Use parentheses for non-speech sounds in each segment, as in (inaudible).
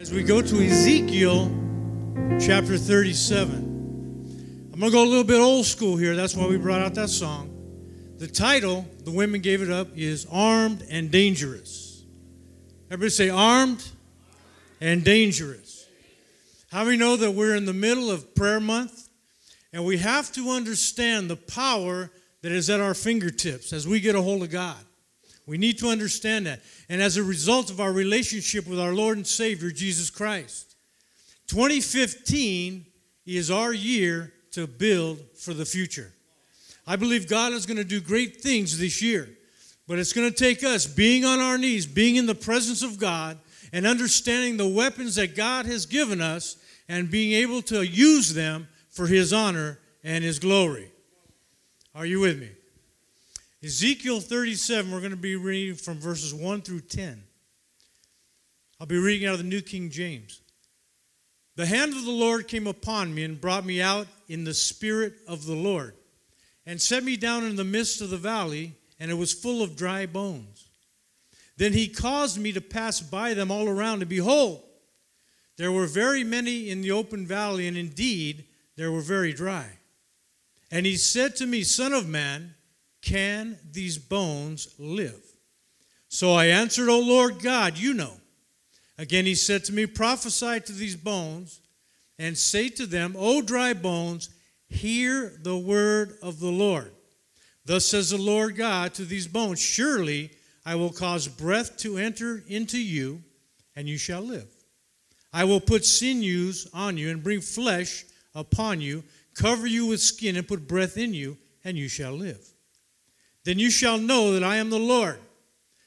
As we go to Ezekiel chapter 37, I'm going to go a little bit old school here. That's why we brought out that song. The title, the women gave it up, is Armed and Dangerous. Everybody say armed and dangerous. How many know that we're in the middle of prayer month? And we have to understand the power that is at our fingertips as we get a hold of God. We need to understand that. And as a result of our relationship with our Lord and Savior, Jesus Christ, 2015 is our year to build for the future. I believe God is going to do great things this year, but it's going to take us being on our knees, being in the presence of God, and understanding the weapons that God has given us and being able to use them for His honor and His glory. Are you with me? Ezekiel 37, we're going to be reading from verses 1 through 10. I'll be reading out of the New King James. The hand of the Lord came upon me and brought me out in the spirit of the Lord, and set me down in the midst of the valley, and it was full of dry bones. Then he caused me to pass by them all around, and behold, there were very many in the open valley, and indeed there were very dry. And he said to me, Son of man, can these bones live? So I answered, O Lord God, you know. Again he said to me, Prophesy to these bones and say to them, O dry bones, hear the word of the Lord. Thus says the Lord God to these bones Surely I will cause breath to enter into you, and you shall live. I will put sinews on you and bring flesh upon you, cover you with skin, and put breath in you, and you shall live. Then you shall know that I am the Lord.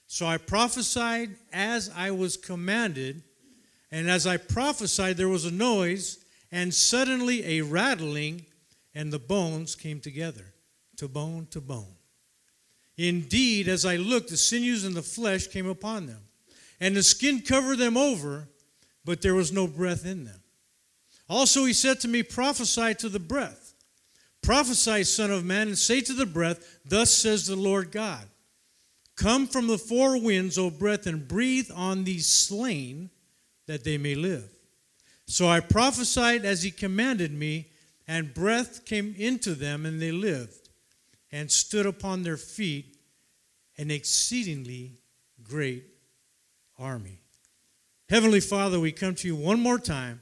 So I prophesied as I was commanded, and as I prophesied, there was a noise, and suddenly a rattling, and the bones came together, to bone to bone. Indeed, as I looked, the sinews and the flesh came upon them, and the skin covered them over, but there was no breath in them. Also, he said to me, Prophesy to the breath. Prophesy, Son of Man, and say to the breath, Thus says the Lord God Come from the four winds, O breath, and breathe on these slain, that they may live. So I prophesied as he commanded me, and breath came into them, and they lived, and stood upon their feet, an exceedingly great army. Heavenly Father, we come to you one more time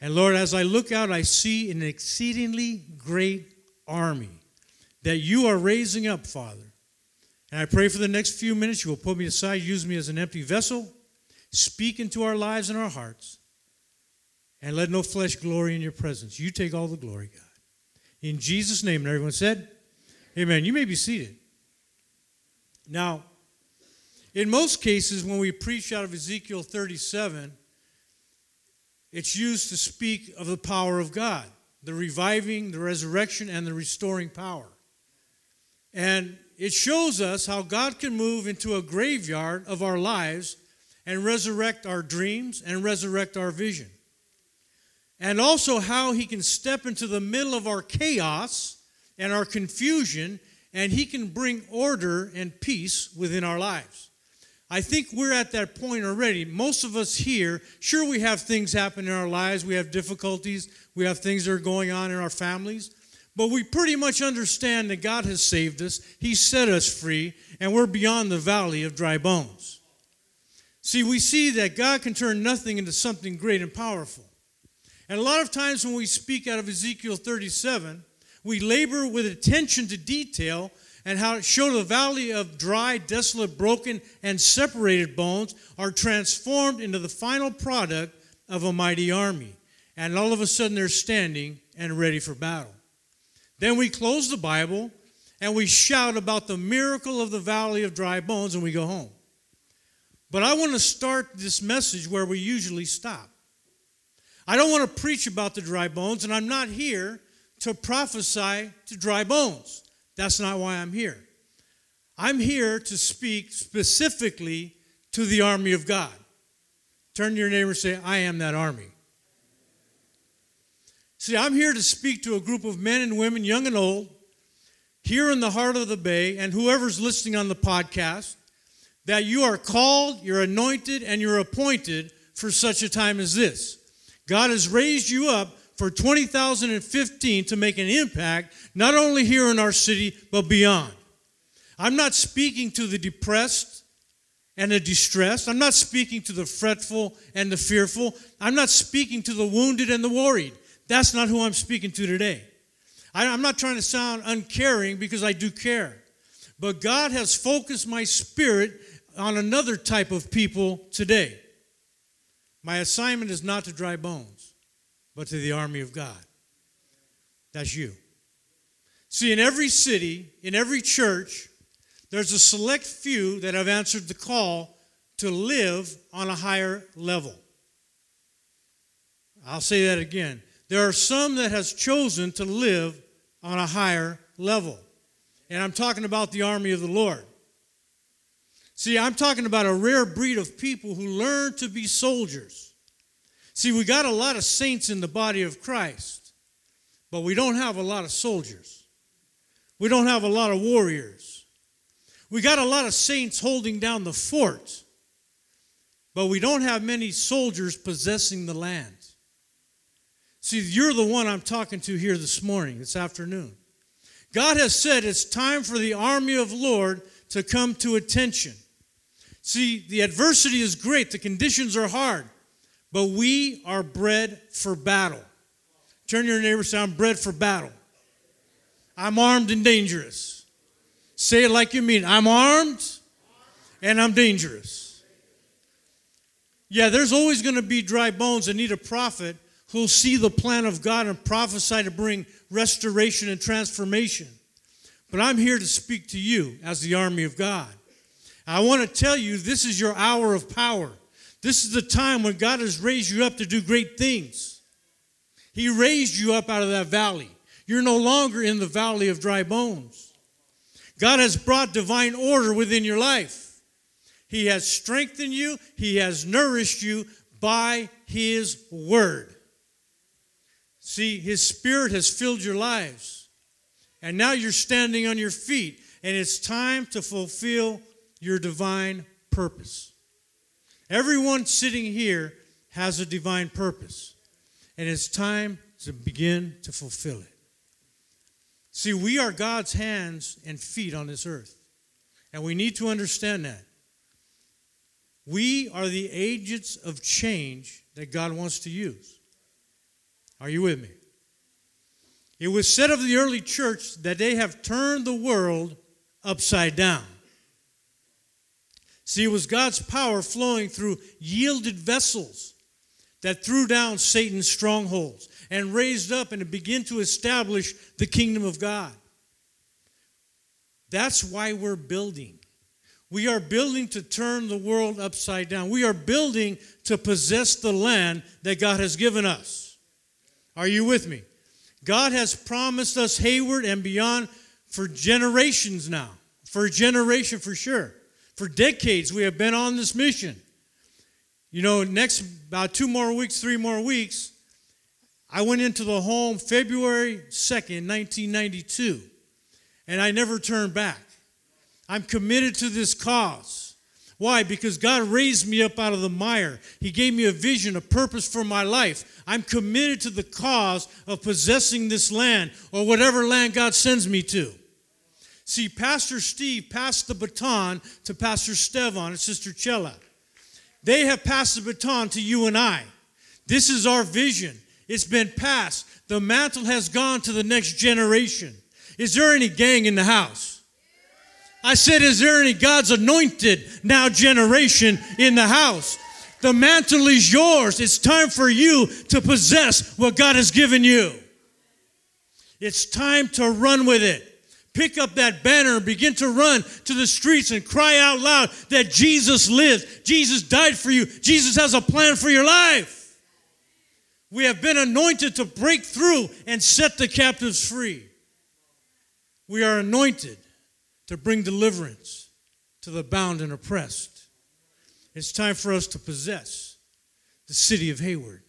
and Lord, as I look out, I see an exceedingly great army that you are raising up, Father. And I pray for the next few minutes, you will put me aside, use me as an empty vessel, speak into our lives and our hearts, and let no flesh glory in your presence. You take all the glory, God. In Jesus' name, and everyone said, Amen. You may be seated. Now, in most cases, when we preach out of Ezekiel 37, it's used to speak of the power of God, the reviving, the resurrection, and the restoring power. And it shows us how God can move into a graveyard of our lives and resurrect our dreams and resurrect our vision. And also how he can step into the middle of our chaos and our confusion and he can bring order and peace within our lives. I think we're at that point already. Most of us here, sure, we have things happen in our lives, we have difficulties, we have things that are going on in our families, but we pretty much understand that God has saved us, He set us free, and we're beyond the valley of dry bones. See, we see that God can turn nothing into something great and powerful. And a lot of times when we speak out of Ezekiel 37, we labor with attention to detail and how it showed a valley of dry, desolate, broken, and separated bones are transformed into the final product of a mighty army. And all of a sudden they're standing and ready for battle. Then we close the Bible and we shout about the miracle of the valley of dry bones and we go home. But I want to start this message where we usually stop. I don't want to preach about the dry bones, and I'm not here to prophesy to dry bones. That's not why I'm here. I'm here to speak specifically to the army of God. Turn to your neighbor and say, I am that army. See, I'm here to speak to a group of men and women, young and old, here in the heart of the Bay, and whoever's listening on the podcast, that you are called, you're anointed, and you're appointed for such a time as this. God has raised you up for 2015 to make an impact, not only here in our city, but beyond. I'm not speaking to the depressed and the distressed. I'm not speaking to the fretful and the fearful. I'm not speaking to the wounded and the worried. That's not who I'm speaking to today. I, am not trying to sound uncaring because I do care. But God has focused my spirit on another type of people today. My assignment is not to dry bones, but to the army of God. That's you. See, in every city, in every church, there's a select few that have answered the call to live on a higher level. I'll say that again. There are some that has chosen to live on a higher level. And I'm talking about the army of the Lord. See, I'm talking about a rare breed of people who learn to be soldiers. See, we got a lot of saints in the body of Christ, but we don't have a lot of soldiers. We don't have a lot of warriors. We got a lot of saints holding down the fort, but we don't have many soldiers possessing the land. See, you're the one I'm talking to here this morning, this afternoon. God has said it's time for the army of Lord to come to attention. See, the adversity is great, the conditions are hard, but we are bred for battle. Turn your neighbor say, I'm bred for battle. I'm armed and dangerous. Say it like you mean. I'm armed and I'm dangerous. Yeah, there's always going to be dry bones that need a prophet who'll see the plan of God and prophesy to bring restoration and transformation. But I'm here to speak to you as the army of God. I want to tell you this is your hour of power. This is the time when God has raised you up to do great things. He raised you up out of that valley. You're no longer in the valley of dry bones. God has brought divine order within your life. He has strengthened you, He has nourished you by His word. See, His Spirit has filled your lives. And now you're standing on your feet, and it's time to fulfill your divine purpose. Everyone sitting here has a divine purpose, and it's time to begin to fulfill it. See, we are God's hands and feet on this earth, and we need to understand that. We are the agents of change that God wants to use. Are you with me? It was said of the early church that they have turned the world upside down. See, it was God's power flowing through yielded vessels that threw down Satan's strongholds and raised up and began to establish the kingdom of God. That's why we're building. We are building to turn the world upside down. We are building to possess the land that God has given us. Are you with me? God has promised us Hayward and beyond for generations now. For a generation for sure. For decades, we have been on this mission. You know, next about two more weeks, three more weeks, I went into the home February 2nd, 1992, and I never turned back. I'm committed to this cause. Why? Because God raised me up out of the mire. He gave me a vision, a purpose for my life. I'm committed to the cause of possessing this land or whatever land God sends me to. See, Pastor Steve passed the baton to Pastor Stevon and Sister Chella. They have passed the baton to you and I. This is our vision. It's been passed. The mantle has gone to the next generation. Is there any gang in the house? I said, Is there any God's anointed now generation in the house? The mantle is yours. It's time for you to possess what God has given you. It's time to run with it. Pick up that banner and begin to run to the streets and cry out loud that Jesus lives. Jesus died for you. Jesus has a plan for your life. We have been anointed to break through and set the captives free. We are anointed to bring deliverance to the bound and oppressed. It's time for us to possess the city of Hayward.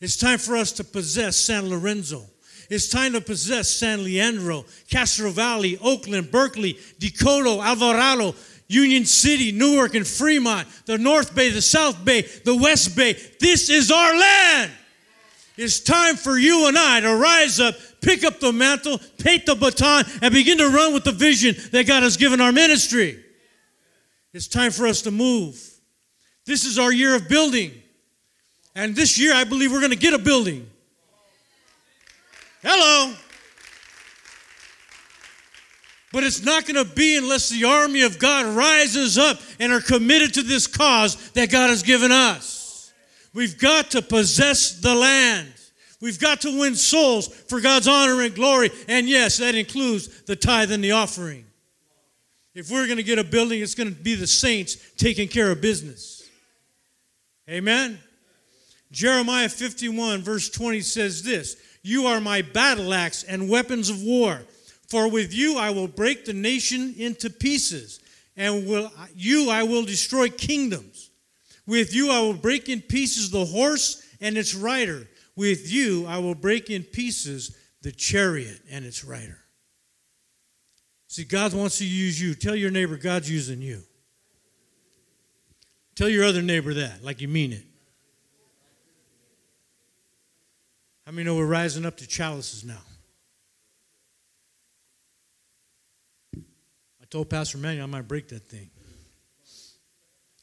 It's time for us to possess San Lorenzo. It's time to possess San Leandro, Castro Valley, Oakland, Berkeley, Decoto, Alvarado. Union City, Newark, and Fremont, the North Bay, the South Bay, the West Bay. This is our land. It's time for you and I to rise up, pick up the mantle, take the baton, and begin to run with the vision that God has given our ministry. It's time for us to move. This is our year of building. And this year, I believe we're going to get a building. Hello. But it's not going to be unless the army of God rises up and are committed to this cause that God has given us. We've got to possess the land. We've got to win souls for God's honor and glory. And yes, that includes the tithe and the offering. If we're going to get a building, it's going to be the saints taking care of business. Amen. Jeremiah 51, verse 20 says this You are my battle axe and weapons of war. For with you I will break the nation into pieces, and will, you I will destroy kingdoms. With you I will break in pieces the horse and its rider. With you I will break in pieces the chariot and its rider. See, God wants to use you. Tell your neighbor, God's using you. Tell your other neighbor that, like you mean it. How many know we're rising up to chalices now? I told Pastor Manny I might break that thing.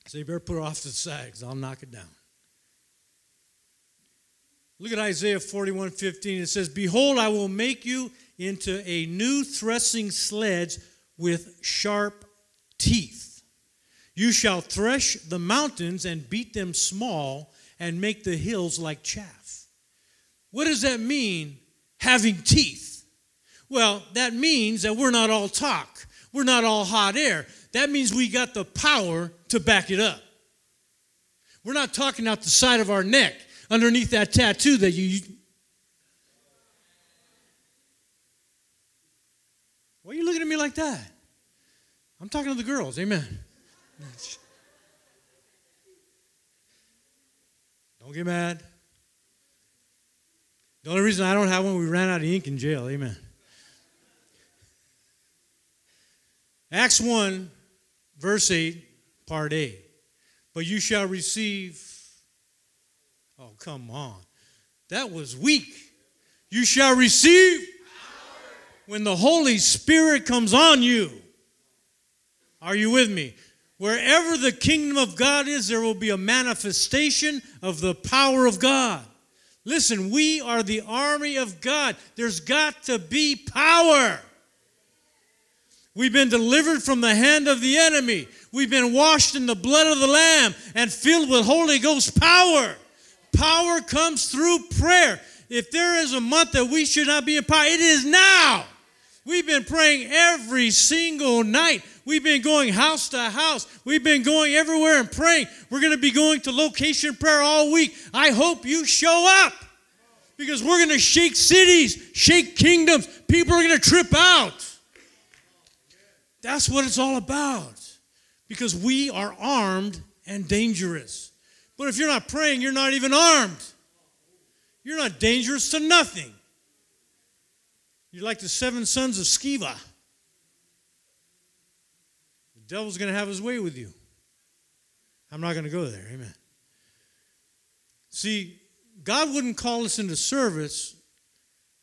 So you better put it off to the side because I'll knock it down. Look at Isaiah 41 15. It says, Behold, I will make you into a new threshing sledge with sharp teeth. You shall thresh the mountains and beat them small and make the hills like chaff. What does that mean, having teeth? Well, that means that we're not all talk, we're not all hot air. That means we got the power to back it up. We're not talking out the side of our neck underneath that tattoo that you. Why are you looking at me like that? I'm talking to the girls. Amen. (laughs) Don't get mad. The only reason I don't have one, we ran out of ink in jail. Amen. Acts 1, verse 8, part A. But you shall receive. Oh, come on. That was weak. You shall receive when the Holy Spirit comes on you. Are you with me? Wherever the kingdom of God is, there will be a manifestation of the power of God. Listen, we are the army of God. There's got to be power. We've been delivered from the hand of the enemy. We've been washed in the blood of the Lamb and filled with Holy Ghost power. Power comes through prayer. If there is a month that we should not be in power, it is now. We've been praying every single night. We've been going house to house. We've been going everywhere and praying. We're going to be going to location prayer all week. I hope you show up because we're going to shake cities, shake kingdoms. People are going to trip out. That's what it's all about because we are armed and dangerous. But if you're not praying, you're not even armed. You're not dangerous to nothing. You're like the seven sons of Sceva. Devil's going to have his way with you. I'm not going to go there. Amen. See, God wouldn't call us into service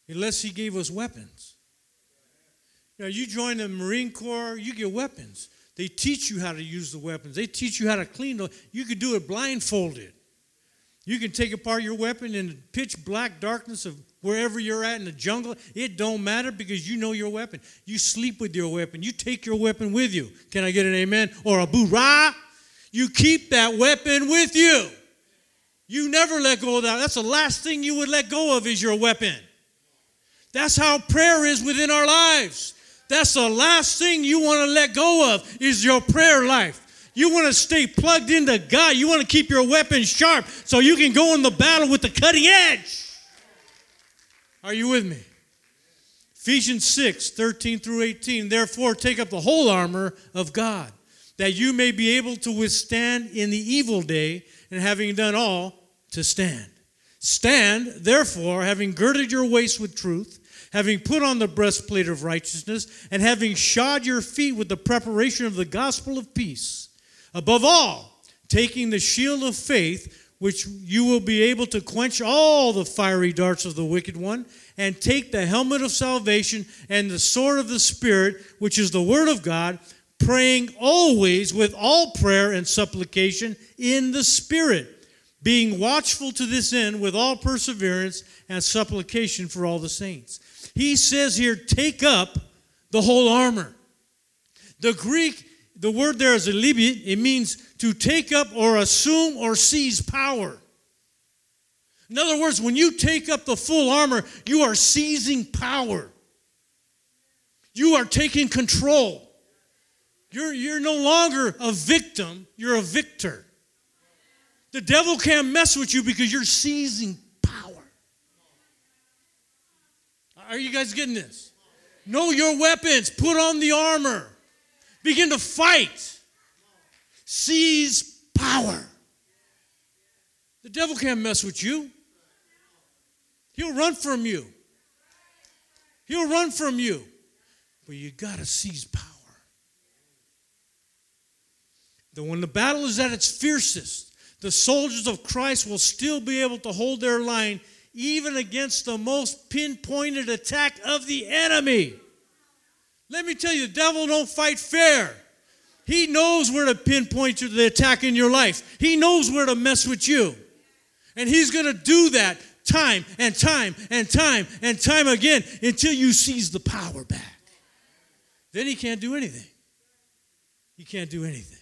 unless He gave us weapons. Now, you join the Marine Corps, you get weapons. They teach you how to use the weapons. They teach you how to clean them. You could do it blindfolded. You can take apart your weapon in the pitch black darkness of wherever you're at in the jungle. It don't matter because you know your weapon. You sleep with your weapon. You take your weapon with you. Can I get an amen or a boorah? You keep that weapon with you. You never let go of that. That's the last thing you would let go of is your weapon. That's how prayer is within our lives. That's the last thing you want to let go of is your prayer life. You want to stay plugged into God. You want to keep your weapons sharp so you can go in the battle with the cutting edge. Are you with me? Ephesians 6, 13 through 18. Therefore, take up the whole armor of God, that you may be able to withstand in the evil day, and having done all, to stand. Stand, therefore, having girded your waist with truth, having put on the breastplate of righteousness, and having shod your feet with the preparation of the gospel of peace. Above all, taking the shield of faith, which you will be able to quench all the fiery darts of the wicked one, and take the helmet of salvation and the sword of the Spirit, which is the word of God, praying always with all prayer and supplication in the Spirit, being watchful to this end with all perseverance and supplication for all the saints. He says here, take up the whole armor. The Greek, the word there is elibit, it means to take up or assume or seize power. In other words, when you take up the full armor, you are seizing power. You are taking control. You're, you're no longer a victim, you're a victor. The devil can't mess with you because you're seizing power. Are you guys getting this? Know your weapons, put on the armor, begin to fight, seize power. The devil can't mess with you. He'll run from you. He'll run from you. But you got to seize power. That when the battle is at its fiercest, the soldiers of Christ will still be able to hold their line even against the most pinpointed attack of the enemy. Let me tell you, the devil don't fight fair. He knows where to pinpoint the attack in your life. He knows where to mess with you. And he's going to do that time and time and time and time again until you seize the power back. Then he can't do anything. He can't do anything.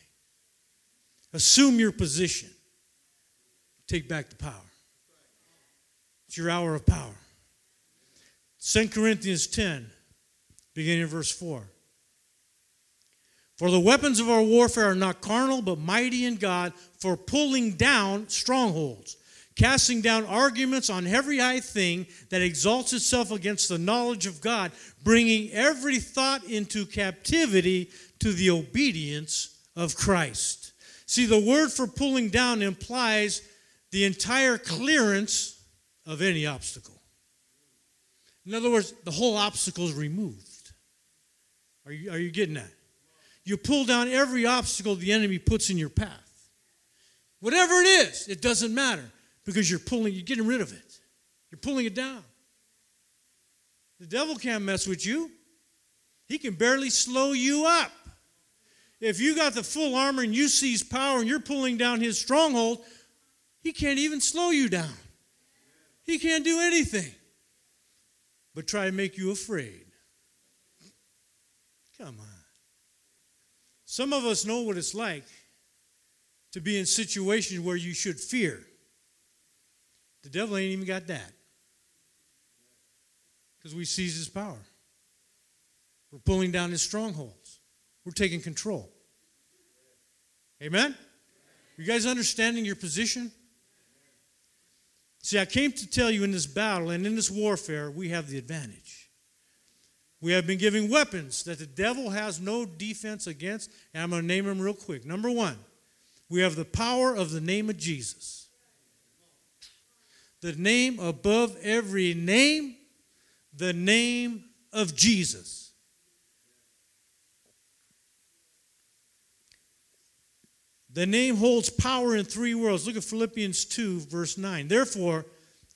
Assume your position. Take back the power. It's your hour of power. 2 Corinthians 10, beginning in verse 4. For the weapons of our warfare are not carnal, but mighty in God for pulling down strongholds, casting down arguments on every high thing that exalts itself against the knowledge of God, bringing every thought into captivity to the obedience of Christ. See, the word for pulling down implies the entire clearance of any obstacle. In other words, the whole obstacle is removed. Are you, are you getting that? You pull down every obstacle the enemy puts in your path. Whatever it is, it doesn't matter because you're pulling, you're getting rid of it. You're pulling it down. The devil can't mess with you. He can barely slow you up. If you got the full armor and you seize power and you're pulling down his stronghold, he can't even slow you down. He can't do anything but try to make you afraid. Come on. Some of us know what it's like to be in situations where you should fear. The devil ain't even got that. Because we seize his power. We're pulling down his strongholds, We're taking control. Amen? You guys understanding your position? See, I came to tell you in this battle and in this warfare, we have the advantage. We have been giving weapons that the devil has no defense against, and I'm going to name them real quick. Number one, we have the power of the name of Jesus. The name above every name, the name of Jesus. The name holds power in three worlds. Look at Philippians 2, verse 9. Therefore,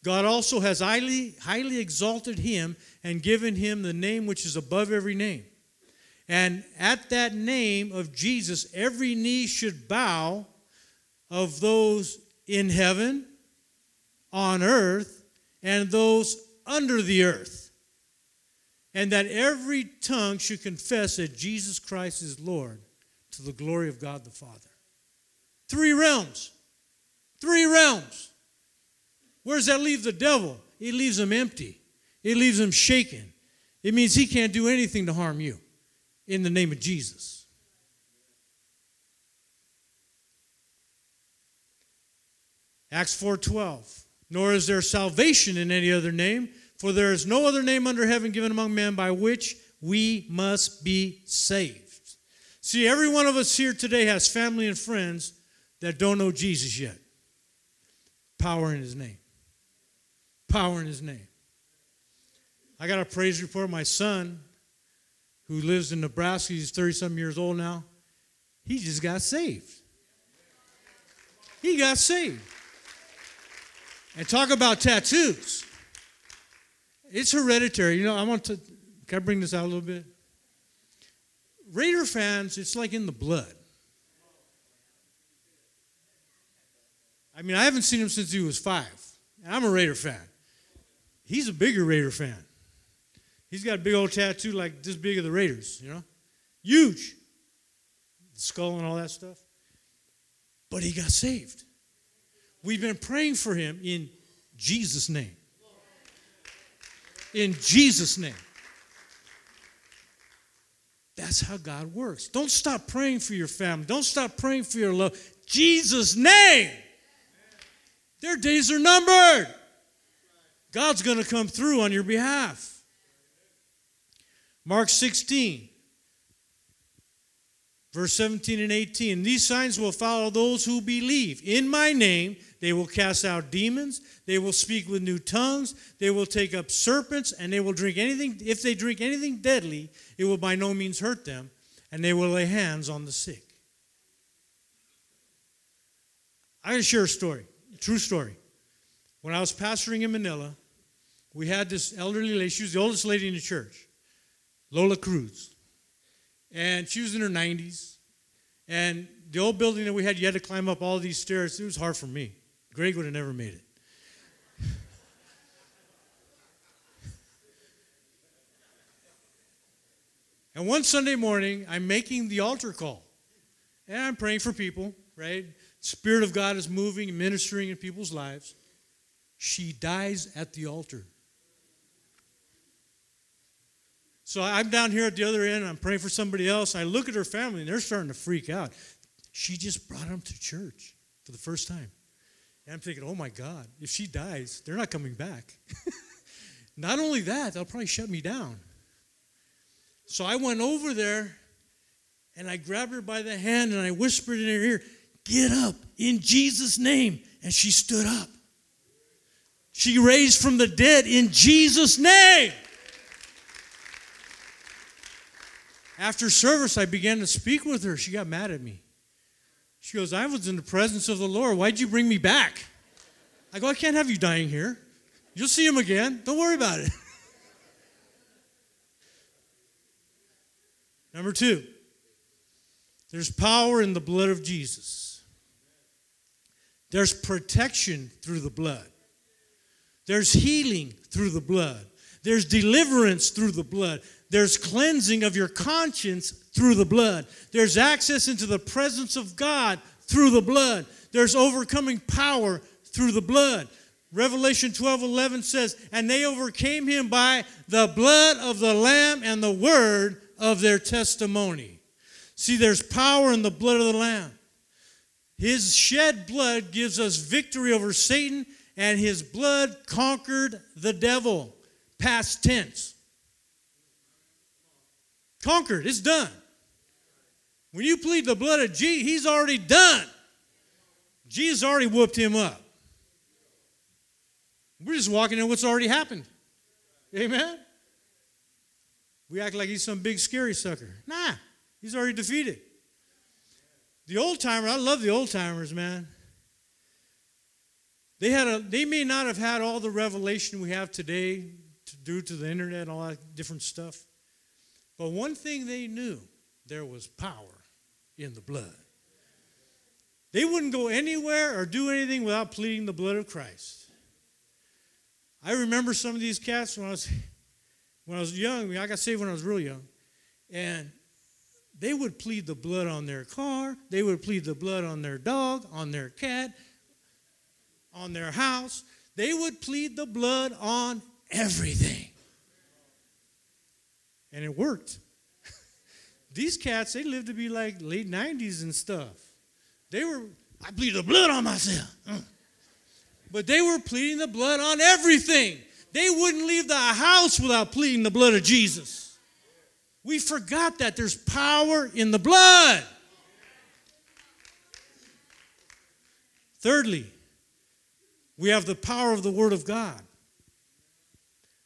God also has highly, highly exalted him and given him the name which is above every name. And at that name of Jesus, every knee should bow of those in heaven, on earth, and those under the earth. And that every tongue should confess that Jesus Christ is Lord to the glory of God the Father. Three realms. Three realms. Where does that leave the devil? It leaves him empty. It leaves him shaken. It means he can't do anything to harm you in the name of Jesus. Acts 4:12 Nor is there salvation in any other name for there is no other name under heaven given among men by which we must be saved. See every one of us here today has family and friends that don't know Jesus yet. Power in his name. Power in his name. I got a praise report. My son, who lives in Nebraska, he's 30 some years old now, he just got saved. He got saved. And talk about tattoos. It's hereditary. You know, I want to, can I bring this out a little bit? Raider fans, it's like in the blood. I mean, I haven't seen him since he was five. And I'm a Raider fan. He's a bigger Raider fan. He's got a big old tattoo like this big of the Raiders, you know? Huge. The skull and all that stuff. But he got saved. We've been praying for him in Jesus' name. In Jesus' name. That's how God works. Don't stop praying for your family. Don't stop praying for your love. Jesus' name. Their days are numbered. God's going to come through on your behalf. Mark 16, verse 17 and 18. These signs will follow those who believe. In my name, they will cast out demons. They will speak with new tongues. They will take up serpents, and they will drink anything. If they drink anything deadly, it will by no means hurt them, and they will lay hands on the sick. Going to share a story. a True story. When I was pastoring in Manila, we had this elderly lady. She was the oldest lady in the church, Lola Cruz. And she was in her 90s. And the old building that we had, you had to climb up all these stairs. It was hard for me. Greg would have never made it. (laughs) and one Sunday morning, I'm making the altar call. And I'm praying for people, right? Spirit of God is moving and ministering in people's lives. She dies at the altar. So I'm down here at the other end, I'm praying for somebody else. I look at her family and they're starting to freak out. She just brought them to church for the first time. And I'm thinking, oh my God, if she dies, they're not coming back. (laughs) not only that, they'll probably shut me down. So I went over there and I grabbed her by the hand and I whispered in her ear, Get up in Jesus' name. And she stood up. She raised from the dead in Jesus' name. After service, I began to speak with her. She got mad at me. She goes, I was in the presence of the Lord. Why'd you bring me back? I go, I can't have you dying here. You'll see him again. Don't worry about it. (laughs) Number two, there's power in the blood of Jesus. There's protection through the blood. There's healing through the blood. There's deliverance through the blood. There's cleansing of your conscience through the blood. There's access into the presence of God through the blood. There's overcoming power through the blood. Revelation 12 11 says, And they overcame him by the blood of the Lamb and the word of their testimony. See, there's power in the blood of the Lamb. His shed blood gives us victory over Satan, and his blood conquered the devil. Past tense. Conquered, it's done. When you plead the blood of Jesus, he's already done. Jesus already whooped him up. We're just walking in what's already happened. Amen? We act like he's some big scary sucker. Nah, he's already defeated. The old timer, I love the old timers, man. They had a they may not have had all the revelation we have today to, due to the internet and all that different stuff. But one thing they knew, there was power in the blood. They wouldn't go anywhere or do anything without pleading the blood of Christ. I remember some of these cats when I was when I was young. I got saved when I was real young, and they would plead the blood on their car, they would plead the blood on their dog, on their cat, on their house. They would plead the blood on everything. And it worked. (laughs) These cats, they lived to be like late 90s and stuff. They were, I plead the blood on myself. Uh. But they were pleading the blood on everything. They wouldn't leave the house without pleading the blood of Jesus. We forgot that there's power in the blood. Thirdly, we have the power of the Word of God.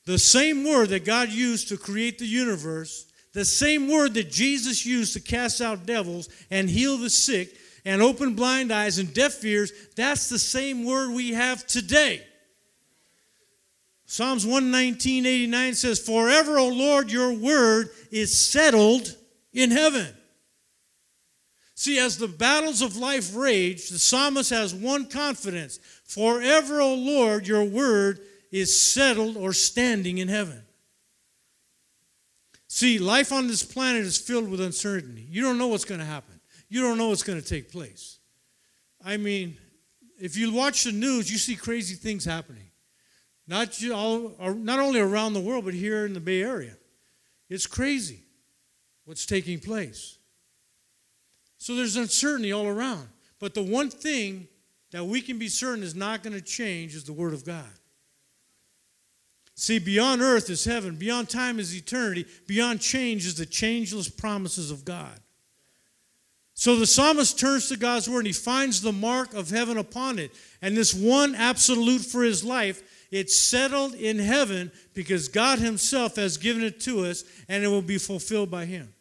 The same word that God used to create the universe, the same word that Jesus used to cast out devils and heal the sick and open blind eyes and deaf ears, that's the same word we have today. Psalms 119, 89 says, Forever, O Lord, your word is settled in heaven. See, as the battles of life rage, the psalmist has one confidence Forever, O Lord, your word is settled or standing in heaven. See, life on this planet is filled with uncertainty. You don't know what's going to happen, you don't know what's going to take place. I mean, if you watch the news, you see crazy things happening. Not, all, not only around the world, but here in the Bay Area. It's crazy what's taking place. So there's uncertainty all around. But the one thing that we can be certain is not going to change is the Word of God. See, beyond earth is heaven, beyond time is eternity, beyond change is the changeless promises of God. So the psalmist turns to God's word and he finds the mark of heaven upon it. And this one absolute for his life it's settled in heaven because God Himself has given it to us and it will be fulfilled by Him.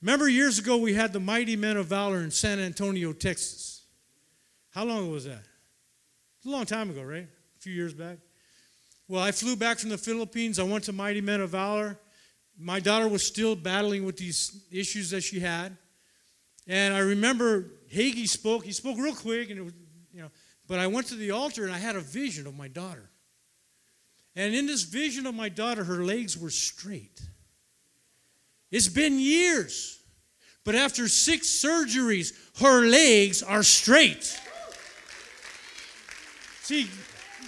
Remember, years ago, we had the Mighty Men of Valor in San Antonio, Texas. How long was that? a long time ago, right? A few years back. Well, I flew back from the Philippines. I went to Mighty Men of Valor. My daughter was still battling with these issues that she had. And I remember Hagee spoke. He spoke real quick, and was, you know, but I went to the altar and I had a vision of my daughter. And in this vision of my daughter, her legs were straight. It's been years, but after six surgeries, her legs are straight. See,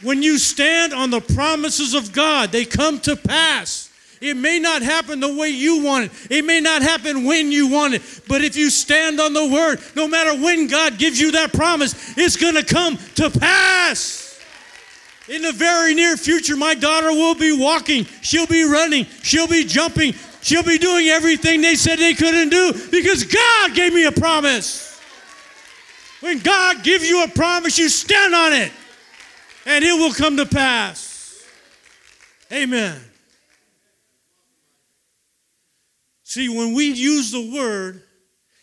when you stand on the promises of God, they come to pass. It may not happen the way you want it. It may not happen when you want it. But if you stand on the word, no matter when God gives you that promise, it's going to come to pass. In the very near future, my daughter will be walking, she'll be running, she'll be jumping, she'll be doing everything they said they couldn't do because God gave me a promise. When God gives you a promise, you stand on it and it will come to pass. Amen. See, when we use the word,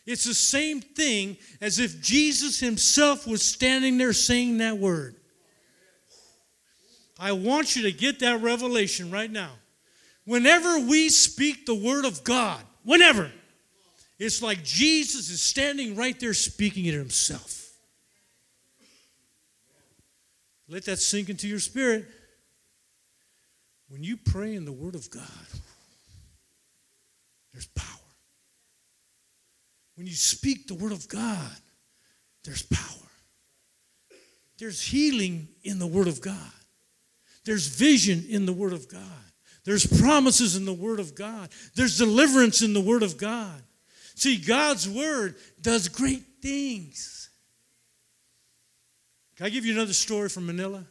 it's the same thing as if Jesus himself was standing there saying that word. I want you to get that revelation right now. Whenever we speak the word of God, whenever, it's like Jesus is standing right there speaking it himself. Let that sink into your spirit. When you pray in the word of God, there's power. When you speak the word of God, there's power. There's healing in the word of God. There's vision in the Word of God. There's promises in the Word of God. There's deliverance in the Word of God. See, God's Word does great things. Can I give you another story from Manila?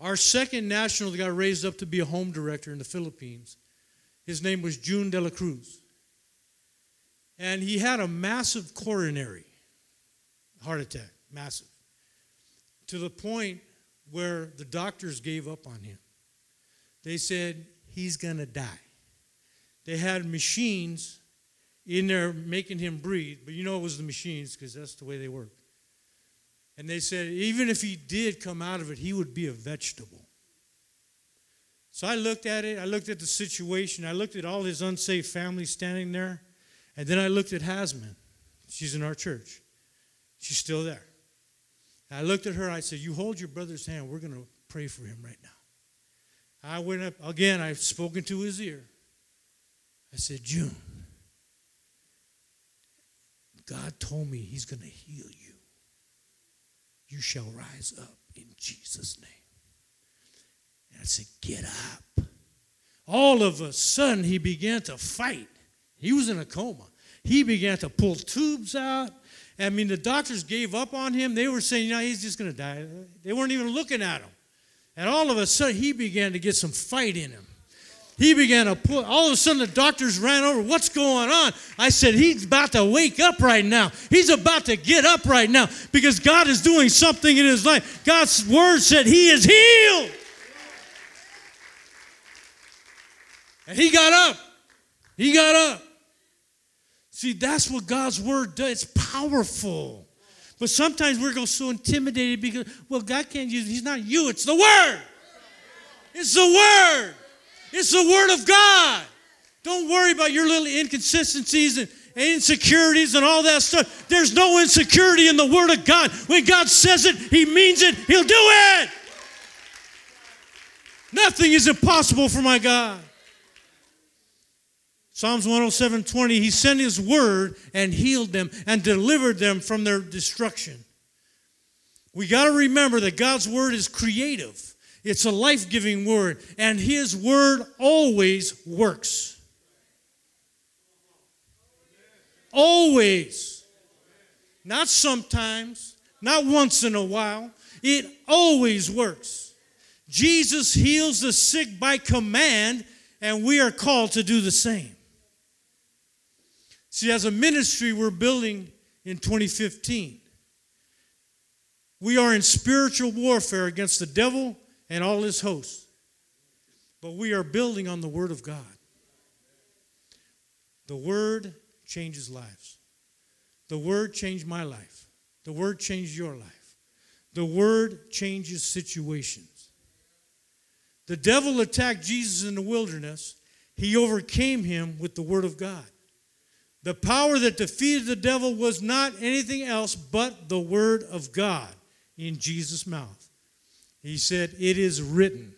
Our second national that got raised up to be a home director in the Philippines, his name was June de la Cruz. And he had a massive coronary heart attack, massive, to the point where the doctors gave up on him. They said, he's going to die. They had machines in there making him breathe, but you know it was the machines because that's the way they work. And they said, even if he did come out of it, he would be a vegetable. So I looked at it, I looked at the situation, I looked at all his unsafe family standing there, and then I looked at Hasman. She's in our church. She's still there. I looked at her, I said, You hold your brother's hand. We're going to pray for him right now. I went up, again, I've spoken to his ear. I said, June, God told me he's going to heal you. You shall rise up in Jesus' name. And I said, Get up. All of a sudden, he began to fight. He was in a coma. He began to pull tubes out. I mean, the doctors gave up on him. They were saying, you know, he's just going to die. They weren't even looking at him. And all of a sudden, he began to get some fight in him. He began to pull. All of a sudden, the doctors ran over. What's going on? I said, He's about to wake up right now. He's about to get up right now because God is doing something in his life. God's word said he is healed. And he got up. He got up. See, that's what God's word does. It's powerful. But sometimes we're so intimidated because, well, God can't use it. He's not you, it's the word. It's the word. It's the word of God. Don't worry about your little inconsistencies and insecurities and all that stuff. There's no insecurity in the Word of God. When God says it, He means it, He'll do it. Nothing is impossible for my God. Psalms 107 20, He sent His word and healed them and delivered them from their destruction. We got to remember that God's word is creative, it's a life giving word, and His word always works. Always. Not sometimes, not once in a while. It always works. Jesus heals the sick by command, and we are called to do the same. See, as a ministry, we're building in 2015. We are in spiritual warfare against the devil and all his hosts. But we are building on the Word of God. The Word changes lives. The Word changed my life. The Word changed your life. The Word changes situations. The devil attacked Jesus in the wilderness. He overcame him with the Word of God. The power that defeated the devil was not anything else but the Word of God in Jesus' mouth. He said, It is written.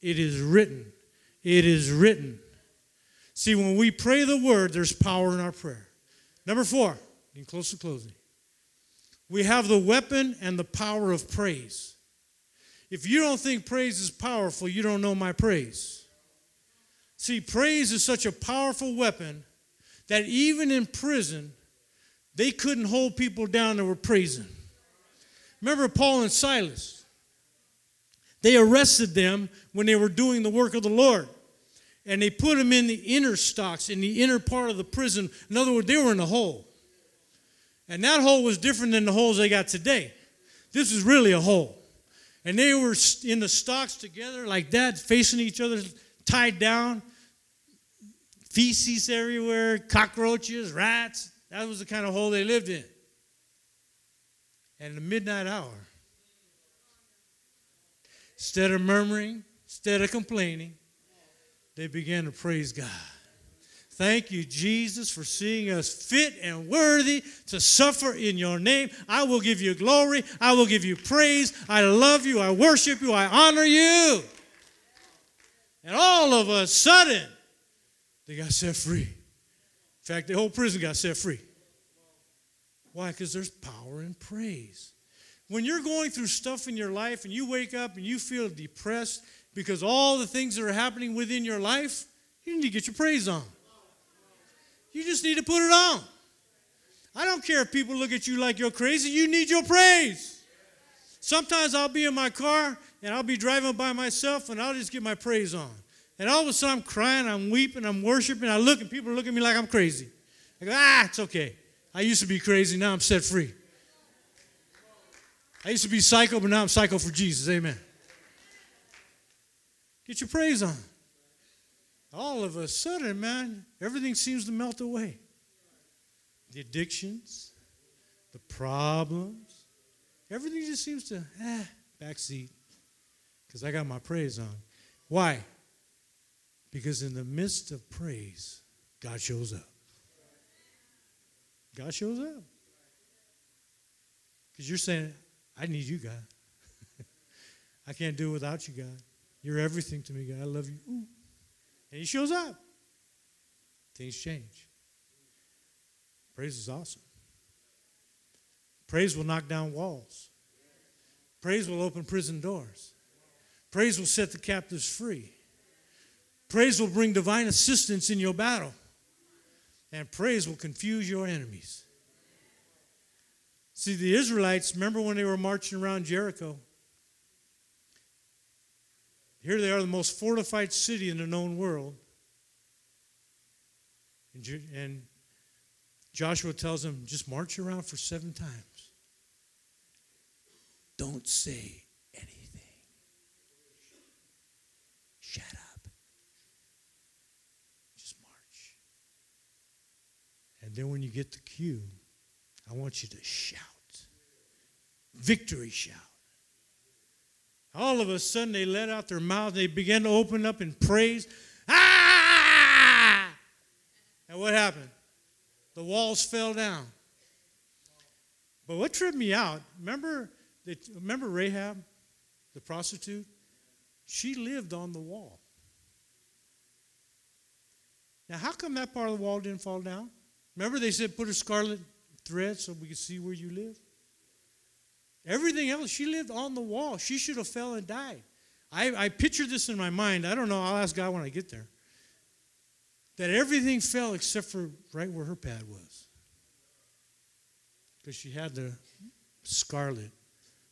It is written. It is written. See, when we pray the word, there's power in our prayer. Number four, in close to closing, we have the weapon and the power of praise. If you don't think praise is powerful, you don't know my praise. See, praise is such a powerful weapon that even in prison, they couldn't hold people down that were praising. Remember Paul and Silas? They arrested them when they were doing the work of the Lord and they put them in the inner stocks, in the inner part of the prison. In other words, they were in a hole. And that hole was different than the holes they got today. This is really a hole. And they were in the stocks together like that, facing each other, tied down. Feces everywhere, cockroaches, rats. That was the kind of hole they lived in. And the midnight hour, instead of murmuring, instead of complaining, they began to praise God. Thank you, Jesus, for seeing us fit and worthy to suffer in your name. I will give you glory. I will give you praise. I love you. I worship you. I honor you. And all of a sudden, they got set free. In fact, the whole prison got set free. Why? Because there's power in praise. When you're going through stuff in your life and you wake up and you feel depressed because all the things that are happening within your life, you need to get your praise on. You just need to put it on. I don't care if people look at you like you're crazy, you need your praise. Sometimes I'll be in my car and I'll be driving by myself and I'll just get my praise on. And all of a sudden I'm crying, I'm weeping, I'm worshiping. I look and people look at me like I'm crazy. I go, ah, it's okay. I used to be crazy, now I'm set free. I used to be psycho, but now I'm psycho for Jesus. Amen. Get your praise on. All of a sudden, man, everything seems to melt away. The addictions, the problems, everything just seems to, eh, backseat. Because I got my praise on. Why? Because in the midst of praise, God shows up. God shows up. Because you're saying, I need you, God. (laughs) I can't do it without you, God. You're everything to me, God. I love you. Ooh. And he shows up. Things change. Praise is awesome. Praise will knock down walls. Praise will open prison doors. Praise will set the captives free. Praise will bring divine assistance in your battle. And praise will confuse your enemies. See, the Israelites, remember when they were marching around Jericho? Here they are, the most fortified city in the known world. And, and Joshua tells them, just march around for seven times. Don't say anything. Shut up. Just march. And then when you get the cue, I want you to shout. Victory shout. All of a sudden, they let out their mouth. They began to open up in praise. Ah! And what happened? The walls fell down. But what tripped me out, remember, remember Rahab, the prostitute? She lived on the wall. Now, how come that part of the wall didn't fall down? Remember, they said put a scarlet thread so we could see where you live? Everything else, she lived on the wall. She should have fell and died. I, I picture this in my mind. I don't know. I'll ask God when I get there. That everything fell except for right where her pad was. Because she had the scarlet,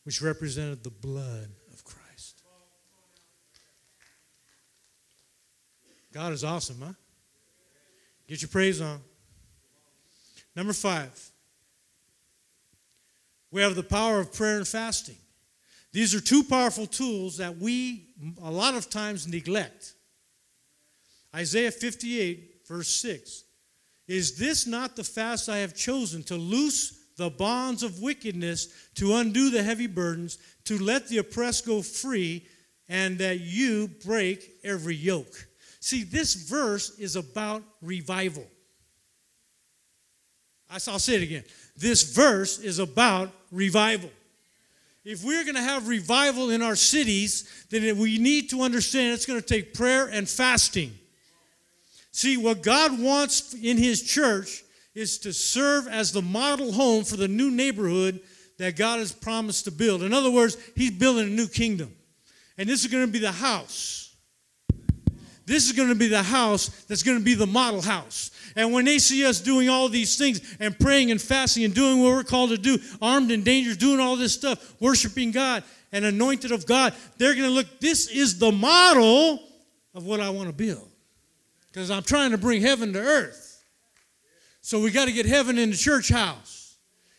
which represented the blood of Christ. God is awesome, huh? Get your praise on. Number five, we have the power of prayer and fasting. These are two powerful tools that we, a lot of times, neglect. Isaiah 58, verse 6 Is this not the fast I have chosen to loose the bonds of wickedness, to undo the heavy burdens, to let the oppressed go free, and that you break every yoke? See, this verse is about revival. I'll say it again. This verse is about revival. If we're going to have revival in our cities, then we need to understand it's going to take prayer and fasting. See, what God wants in His church is to serve as the model home for the new neighborhood that God has promised to build. In other words, He's building a new kingdom. And this is going to be the house this is going to be the house that's going to be the model house. And when they see us doing all these things and praying and fasting and doing what we're called to do, armed and dangerous, doing all this stuff, worshiping God and anointed of God, they're going to look, this is the model of what I want to build. Because I'm trying to bring heaven to earth. So we got to get heaven in the church house.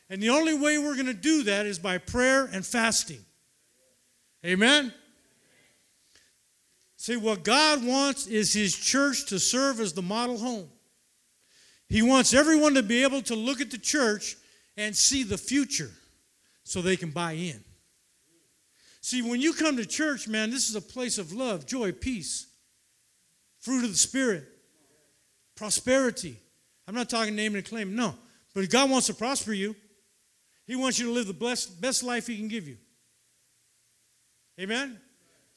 And the only way we're going to do that is by prayer and fasting. Amen? See, what God wants is His church to serve as the model home. He wants everyone to be able to look at the church and see the future so they can buy in. See, when you come to church, man, this is a place of love, joy, peace, fruit of the Spirit, prosperity. I'm not talking name and claim, no. But God wants to prosper you. He wants you to live the best, best life He can give you. Amen?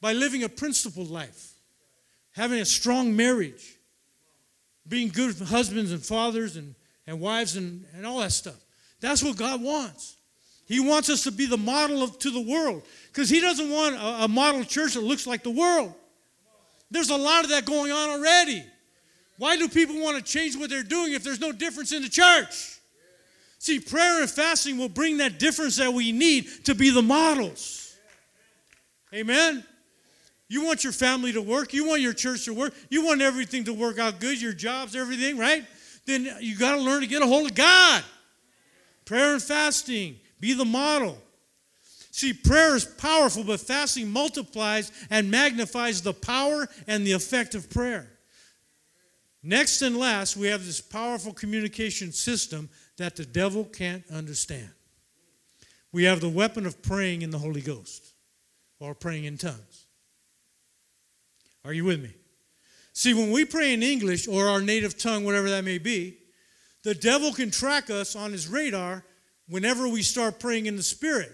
by living a principled life, having a strong marriage, being good husbands and fathers and, and wives and, and all that stuff. That's what God wants. He wants us to be the model of, to the world because He doesn't want a, a model church that looks like the world. There's a lot of that going on already. Why do people want to change what they're doing if there's no difference in the church? See, prayer and fasting will bring that difference that we need to be the models. Amen. You want your family to work. You want your church to work. You want everything to work out good, your jobs, everything, right? Then you got to learn to get a hold of God. Prayer and fasting. Be the model. See, prayer is powerful, but fasting multiplies and magnifies the power and the effect of prayer. Next and last, we have this powerful communication system that the devil can't understand. We have the weapon of praying in the Holy Ghost or praying in tongues. Are you with me? See, when we pray in English or our native tongue, whatever that may be, the devil can track us on his radar whenever we start praying in the Spirit.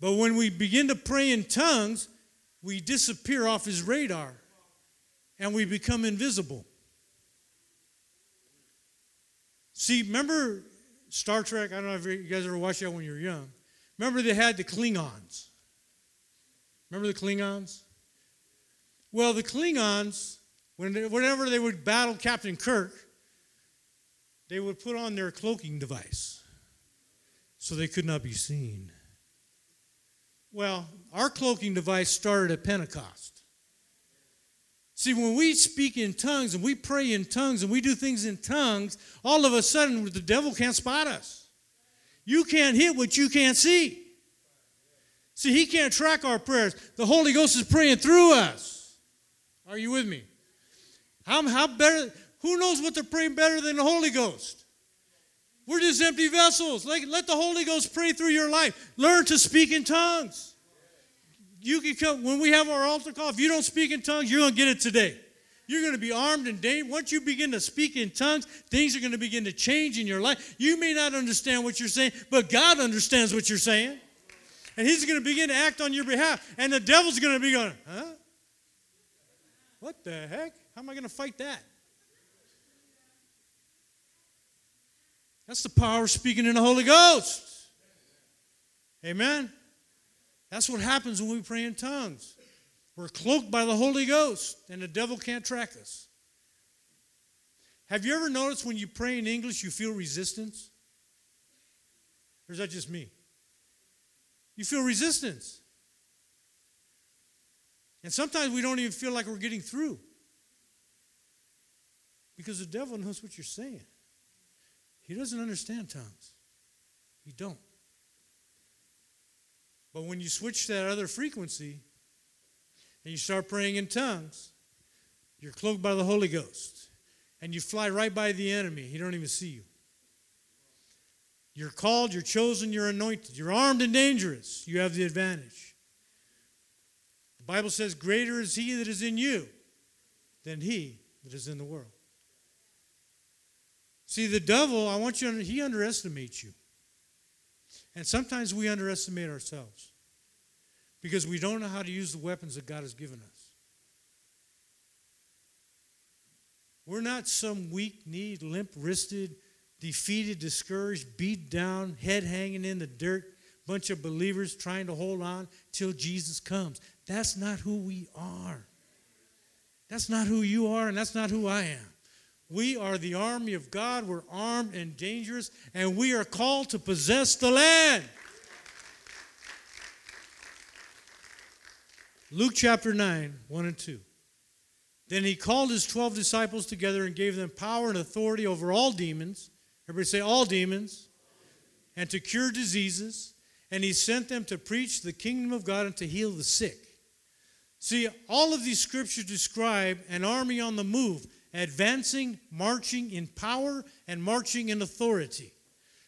But when we begin to pray in tongues, we disappear off his radar and we become invisible. See, remember Star Trek? I don't know if you guys ever watched that when you were young. Remember they had the Klingons. Remember the Klingons? Well, the Klingons, whenever they would battle Captain Kirk, they would put on their cloaking device so they could not be seen. Well, our cloaking device started at Pentecost. See, when we speak in tongues and we pray in tongues and we do things in tongues, all of a sudden the devil can't spot us. You can't hit what you can't see. See, he can't track our prayers. The Holy Ghost is praying through us. Are you with me? How, how better, Who knows what they're praying better than the Holy Ghost? We're just empty vessels. Let the Holy Ghost pray through your life. Learn to speak in tongues. You can come when we have our altar call. If you don't speak in tongues, you're going to get it today. You're going to be armed and dangerous. Once you begin to speak in tongues, things are going to begin to change in your life. You may not understand what you're saying, but God understands what you're saying. And He's going to begin to act on your behalf. And the devil's going to be going, huh? What the heck? How am I going to fight that? That's the power of speaking in the Holy Ghost. Amen. That's what happens when we pray in tongues. We're cloaked by the Holy Ghost, and the devil can't track us. Have you ever noticed when you pray in English, you feel resistance? Or is that just me? You feel resistance. And sometimes we don't even feel like we're getting through. Because the devil knows what you're saying. He doesn't understand tongues. He don't. But when you switch that other frequency and you start praying in tongues, you're cloaked by the Holy Ghost. And you fly right by the enemy. He don't even see you. You're called, you're chosen, you're anointed. You're armed and dangerous. You have the advantage. The Bible says, Greater is he that is in you than he that is in the world. See, the devil, I want you to, he underestimates you. And sometimes we underestimate ourselves because we don't know how to use the weapons that God has given us. We're not some weak kneed, limp wristed, defeated, discouraged, beat down, head hanging in the dirt, bunch of believers trying to hold on till Jesus comes. That's not who we are. That's not who you are, and that's not who I am. We are the army of God. We're armed and dangerous, and we are called to possess the land. Luke chapter 9, 1 and 2. Then he called his 12 disciples together and gave them power and authority over all demons. Everybody say, all demons. And to cure diseases. And he sent them to preach the kingdom of God and to heal the sick. See, all of these scriptures describe an army on the move advancing, marching in power, and marching in authority,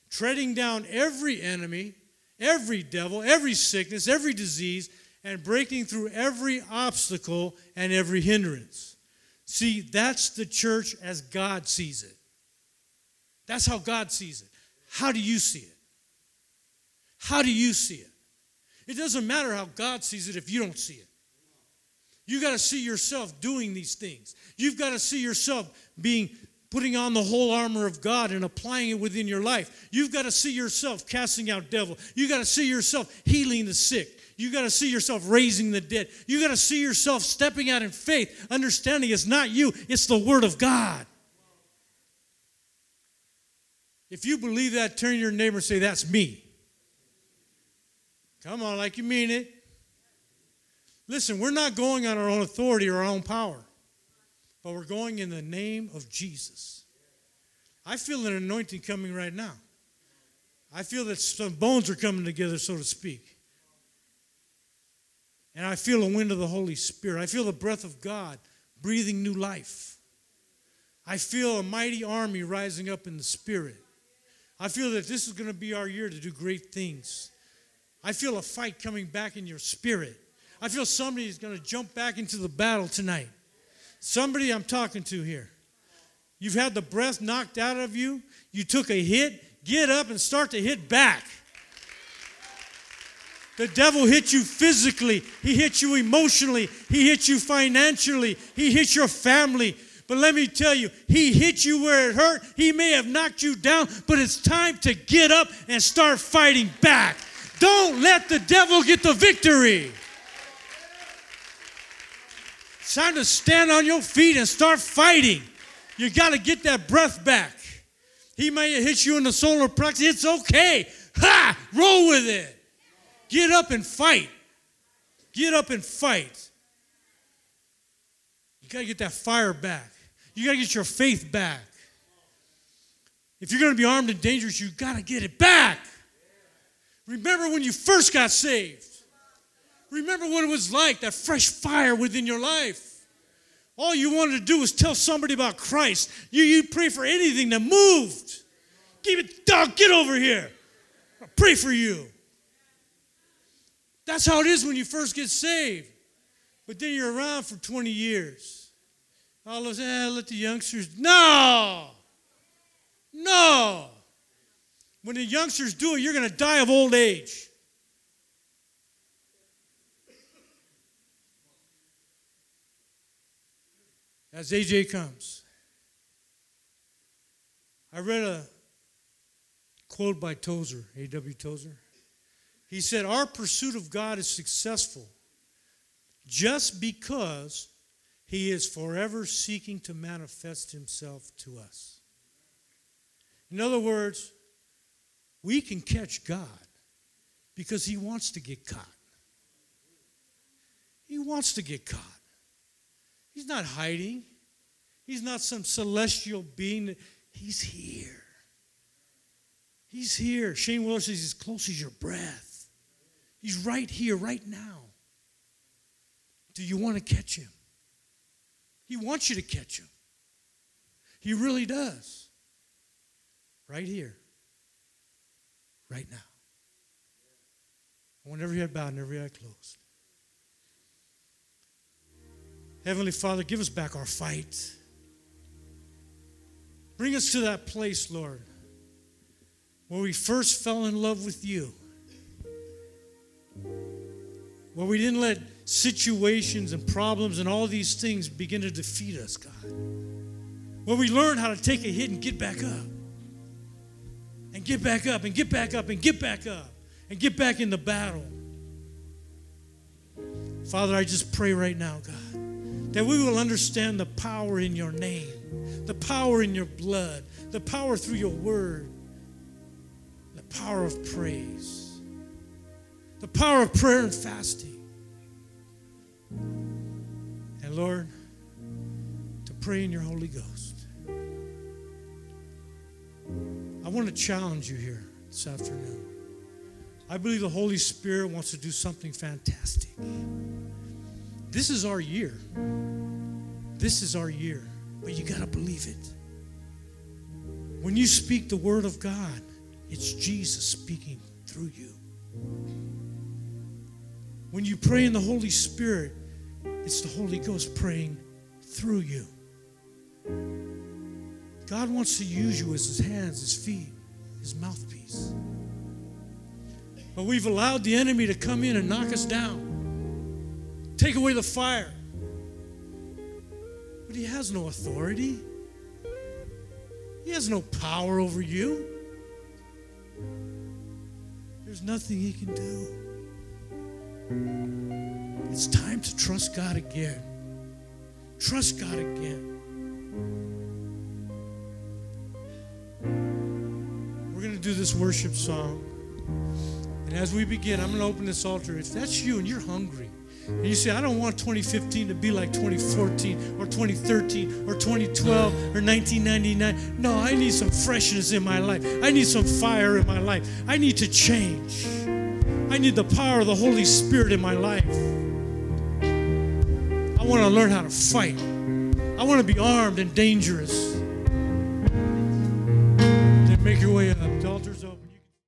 treading down every enemy, every devil, every sickness, every disease, and breaking through every obstacle and every hindrance. See, that's the church as God sees it. That's how God sees it. How do you see it? How do you see it? It doesn't matter how God sees it if you don't see it. You got to see yourself doing these things. You've got to see yourself being putting on the whole armor of God and applying it within your life. You've got to see yourself casting out devil. You got to see yourself healing the sick. You got to see yourself raising the dead. You got to see yourself stepping out in faith, understanding it's not you, it's the word of God. If you believe that, turn your neighbor and say, That's me. Come on, like you mean it. Listen, we're not going on our own authority or our own power, but we're going in the name of Jesus. I feel an anointing coming right now. I feel that some bones are coming together, so to speak. And I feel a wind of the Holy Spirit. I feel the breath of God breathing new life. I feel a mighty army rising up in the Spirit. I feel that this is going to be our year to do great things. I feel a fight coming back in your spirit. I feel somebody is going to jump back into the battle tonight. Somebody I'm talking to here. You've had the breath knocked out of you. You took a hit. Get up and start to hit back. The devil hit you physically, he hit you emotionally, he hit you financially, he hit your family. But let me tell you, he hit you where it hurt. He may have knocked you down, but it's time to get up and start fighting back. Don't let the devil get the victory. It's time to stand on your feet and start fighting. You got to get that breath back. He may have hit you in the solar plexus. It's okay. Ha! Roll with it. Get up and fight. Get up and fight. You got to get that fire back. You got to get your faith back. If you're going to be armed and dangerous, you got to get it back. Remember when you first got saved. Remember what it was like, that fresh fire within your life. All you wanted to do was tell somebody about Christ. You, you pray for anything that moved. Give it, dog, get over here. I'll pray for you. That's how it is when you first get saved. But then you're around for 20 years. All sudden, eh, let the youngsters. No! No! When the youngsters do it, you're going to die of old age. As AJ comes, I read a quote by Tozer, A.W. Tozer. He said, Our pursuit of God is successful just because He is forever seeking to manifest Himself to us. In other words, we can catch God because He wants to get caught. He wants to get caught. He's not hiding, He's not some celestial being. He's here. He's here. Shane Willer says as close as your breath. He's right here, right now. Do you want to catch him? He wants you to catch him. He really does. Right here. Right now. I want every head bowed and every eye closed. Heavenly Father, give us back our fight. Bring us to that place, Lord where we first fell in love with you, where we didn't let situations and problems and all these things begin to defeat us, God, where we learn how to take a hit and get back up, and get back up, and get back up, and get back up, and get back in the battle. Father, I just pray right now, God, that we will understand the power in your name, the power in your blood, the power through your word, the power of praise, the power of prayer and fasting. And Lord, to pray in your Holy Ghost. I want to challenge you here this afternoon. I believe the Holy Spirit wants to do something fantastic. This is our year. This is our year, but you got to believe it. When you speak the word of God, it's Jesus speaking through you. When you pray in the Holy Spirit, it's the Holy Ghost praying through you. God wants to use you as his hands, his feet, his mouthpiece. But we've allowed the enemy to come in and knock us down, take away the fire. But he has no authority, he has no power over you. There's nothing he can do. It's time to trust God again. Trust God again. We're going to do this worship song. And as we begin, I'm going to open this altar. If that's you and you're hungry, and you say, I don't want 2015 to be like 2014 or 2013 or 2012 or 1999. No, I need some freshness in my life. I need some fire in my life. I need to change. I need the power of the Holy Spirit in my life. I want to learn how to fight. I want to be armed and dangerous. Then make your way up.